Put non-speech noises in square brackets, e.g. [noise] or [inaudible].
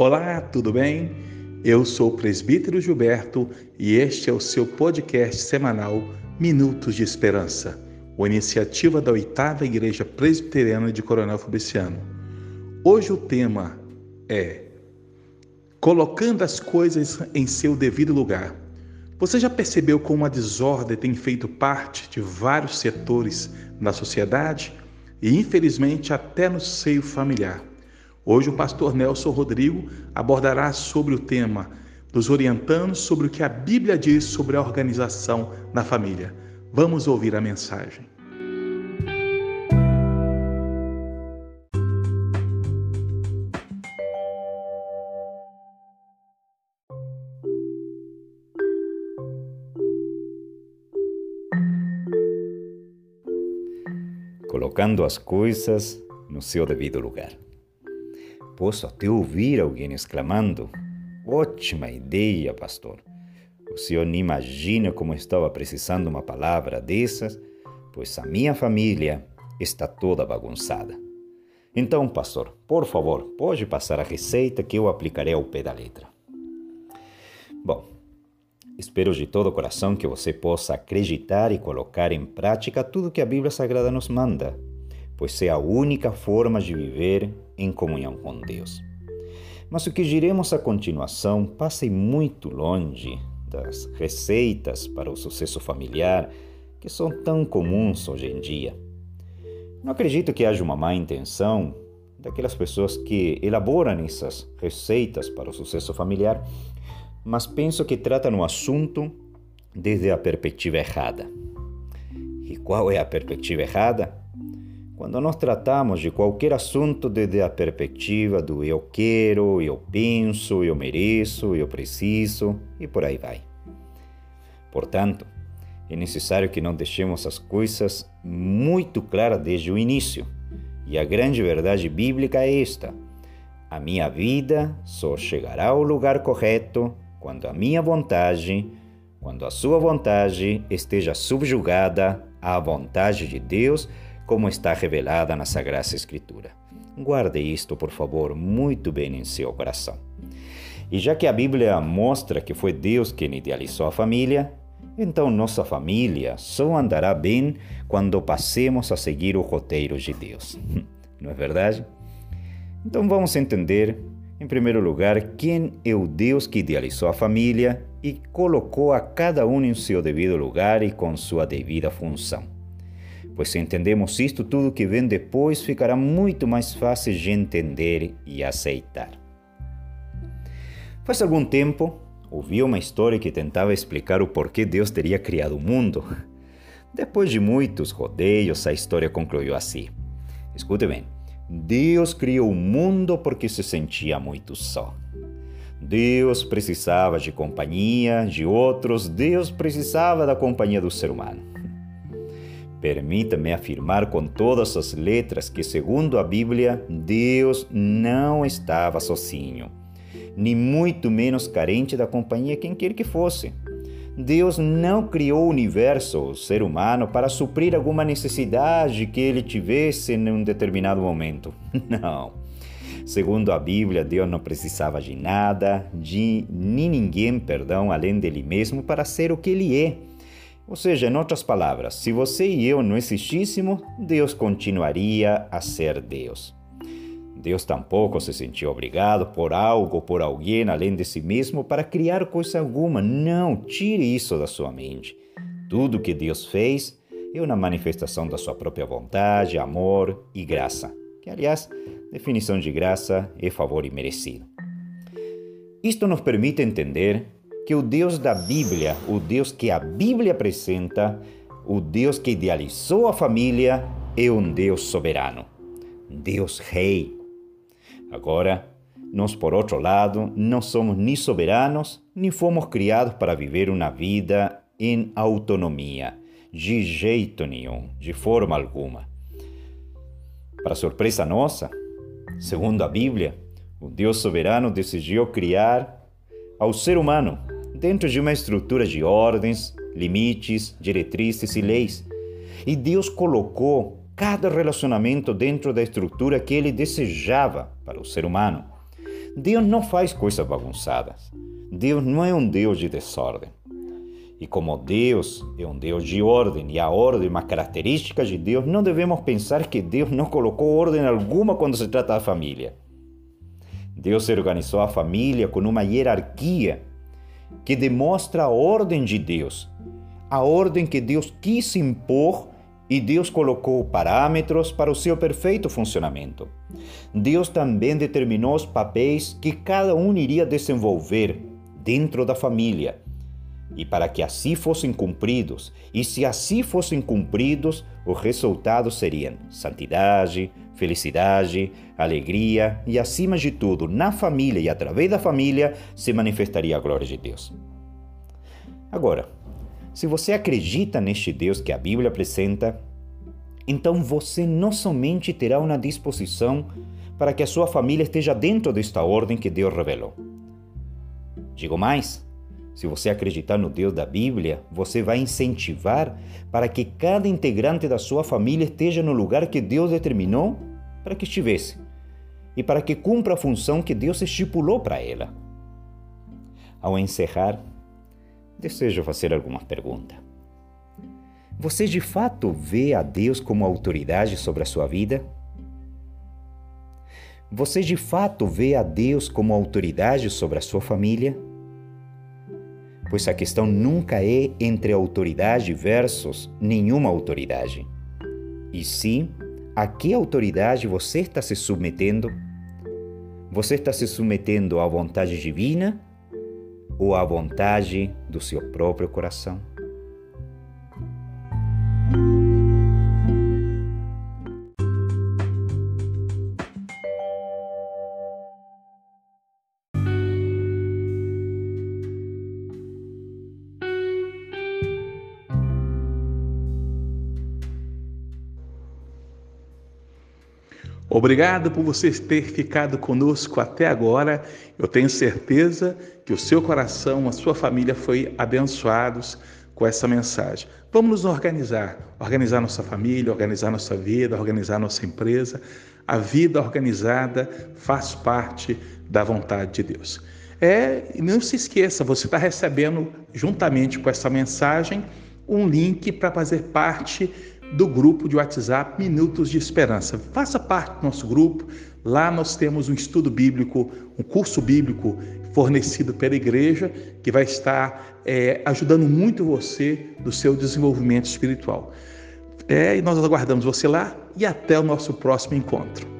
Olá, tudo bem? Eu sou o presbítero Gilberto e este é o seu podcast semanal Minutos de Esperança, uma iniciativa da oitava Igreja Presbiteriana de Coronel Fabriciano. Hoje o tema é Colocando as coisas em seu devido lugar. Você já percebeu como a desordem tem feito parte de vários setores na sociedade e, infelizmente, até no seio familiar? Hoje o pastor Nelson Rodrigo abordará sobre o tema, nos orientando sobre o que a Bíblia diz sobre a organização na família. Vamos ouvir a mensagem. Colocando as coisas no seu devido lugar. Posso até ouvir alguém exclamando: Ótima ideia, pastor! O senhor nem imagina como estava precisando uma palavra dessas, pois a minha família está toda bagunçada. Então, pastor, por favor, pode passar a receita que eu aplicarei ao pé da letra. Bom, espero de todo o coração que você possa acreditar e colocar em prática tudo que a Bíblia Sagrada nos manda pois é a única forma de viver em comunhão com Deus. Mas o que diremos a continuação passa muito longe das receitas para o sucesso familiar que são tão comuns hoje em dia. Não acredito que haja uma má intenção daquelas pessoas que elaboram essas receitas para o sucesso familiar, mas penso que tratam o assunto desde a perspectiva errada. E qual é a perspectiva errada? Quando nós tratamos de qualquer assunto desde a perspectiva do eu quero, eu penso, eu mereço, eu preciso e por aí vai. Portanto, é necessário que não deixemos as coisas muito claras desde o início. E a grande verdade bíblica é esta: a minha vida só chegará ao lugar correto quando a minha vontade, quando a sua vontade esteja subjugada à vontade de Deus como está revelada na Sagrada Escritura. Guarde isto, por favor, muito bem em seu coração. E já que a Bíblia mostra que foi Deus quem idealizou a família, então nossa família só andará bem quando passemos a seguir o roteiro de Deus. [laughs] Não é verdade? Então vamos entender, em primeiro lugar, quem é o Deus que idealizou a família e colocou a cada um em seu devido lugar e com sua devida função pois se entendemos isto, tudo que vem depois ficará muito mais fácil de entender e aceitar. Faz algum tempo, ouvi uma história que tentava explicar o porquê Deus teria criado o mundo. [laughs] Depois de muitos rodeios, a história concluiu assim. Escute bem. Deus criou o mundo porque se sentia muito só. Deus precisava de companhia de outros, Deus precisava da companhia do ser humano. Permita-me afirmar com todas as letras que, segundo a Bíblia, Deus não estava sozinho, nem muito menos carente da companhia quem quer que fosse. Deus não criou o universo, o ser humano, para suprir alguma necessidade que ele tivesse em um determinado momento. [laughs] Não. Segundo a Bíblia, Deus não precisava de nada, de nem ninguém, perdão, além dele mesmo para ser o que ele é ou seja, em outras palavras, se você e eu não existíssemos, Deus continuaria a ser Deus. Deus tampouco se sentiu obrigado por algo por alguém além de si mesmo para criar coisa alguma. Não, tire isso da sua mente. Tudo que Deus fez é uma manifestação da sua própria vontade, amor e graça. Que, aliás, definição de graça é favor imerecido. Isto nos permite entender que o Deus da Bíblia, o Deus que a Bíblia apresenta, o Deus que idealizou a família, é um Deus soberano, Deus Rei. Agora, nós, por outro lado, não somos nem soberanos, nem fomos criados para viver uma vida em autonomia, de jeito nenhum, de forma alguma. Para surpresa nossa, segundo a Bíblia, o Deus soberano decidiu criar ao ser humano dentro de uma estrutura de ordens, limites, diretrizes e leis. E Deus colocou cada relacionamento dentro da estrutura que ele desejava para o ser humano. Deus não faz coisas bagunçadas. Deus não é um Deus de desordem. E como Deus é um Deus de ordem, e a ordem é uma característica de Deus, não devemos pensar que Deus não colocou ordem alguma quando se trata da família. Deus organizou a família com uma hierarquia que demonstra a ordem de Deus, a ordem que Deus quis impor e Deus colocou parâmetros para o seu perfeito funcionamento. Deus também determinou os papéis que cada um iria desenvolver dentro da família e para que assim fossem cumpridos. E se assim fossem cumpridos, os resultados seriam santidade, felicidade, alegria e, acima de tudo, na família e através da família se manifestaria a glória de Deus. Agora, se você acredita neste Deus que a Bíblia apresenta, então você não somente terá uma disposição para que a sua família esteja dentro desta ordem que Deus revelou. Digo mais, se você acreditar no Deus da Bíblia, você vai incentivar para que cada integrante da sua família esteja no lugar que Deus determinou para que estivesse e para que cumpra a função que Deus estipulou para ela. Ao encerrar, desejo fazer alguma pergunta. Você de fato vê a Deus como autoridade sobre a sua vida? Você de fato vê a Deus como autoridade sobre a sua família? Pois a questão nunca é entre autoridade versus nenhuma autoridade, e sim a que autoridade você está se submetendo? Você está se submetendo à vontade divina ou à vontade do seu próprio coração? Obrigado por você ter ficado conosco até agora. Eu tenho certeza que o seu coração, a sua família foi abençoados com essa mensagem. Vamos nos organizar, organizar nossa família, organizar nossa vida, organizar nossa empresa. A vida organizada faz parte da vontade de Deus. É, não se esqueça, você está recebendo juntamente com essa mensagem um link para fazer parte do grupo de WhatsApp Minutos de Esperança. Faça parte do nosso grupo. Lá nós temos um estudo bíblico, um curso bíblico fornecido pela igreja que vai estar é, ajudando muito você no seu desenvolvimento espiritual. É, e nós aguardamos você lá e até o nosso próximo encontro.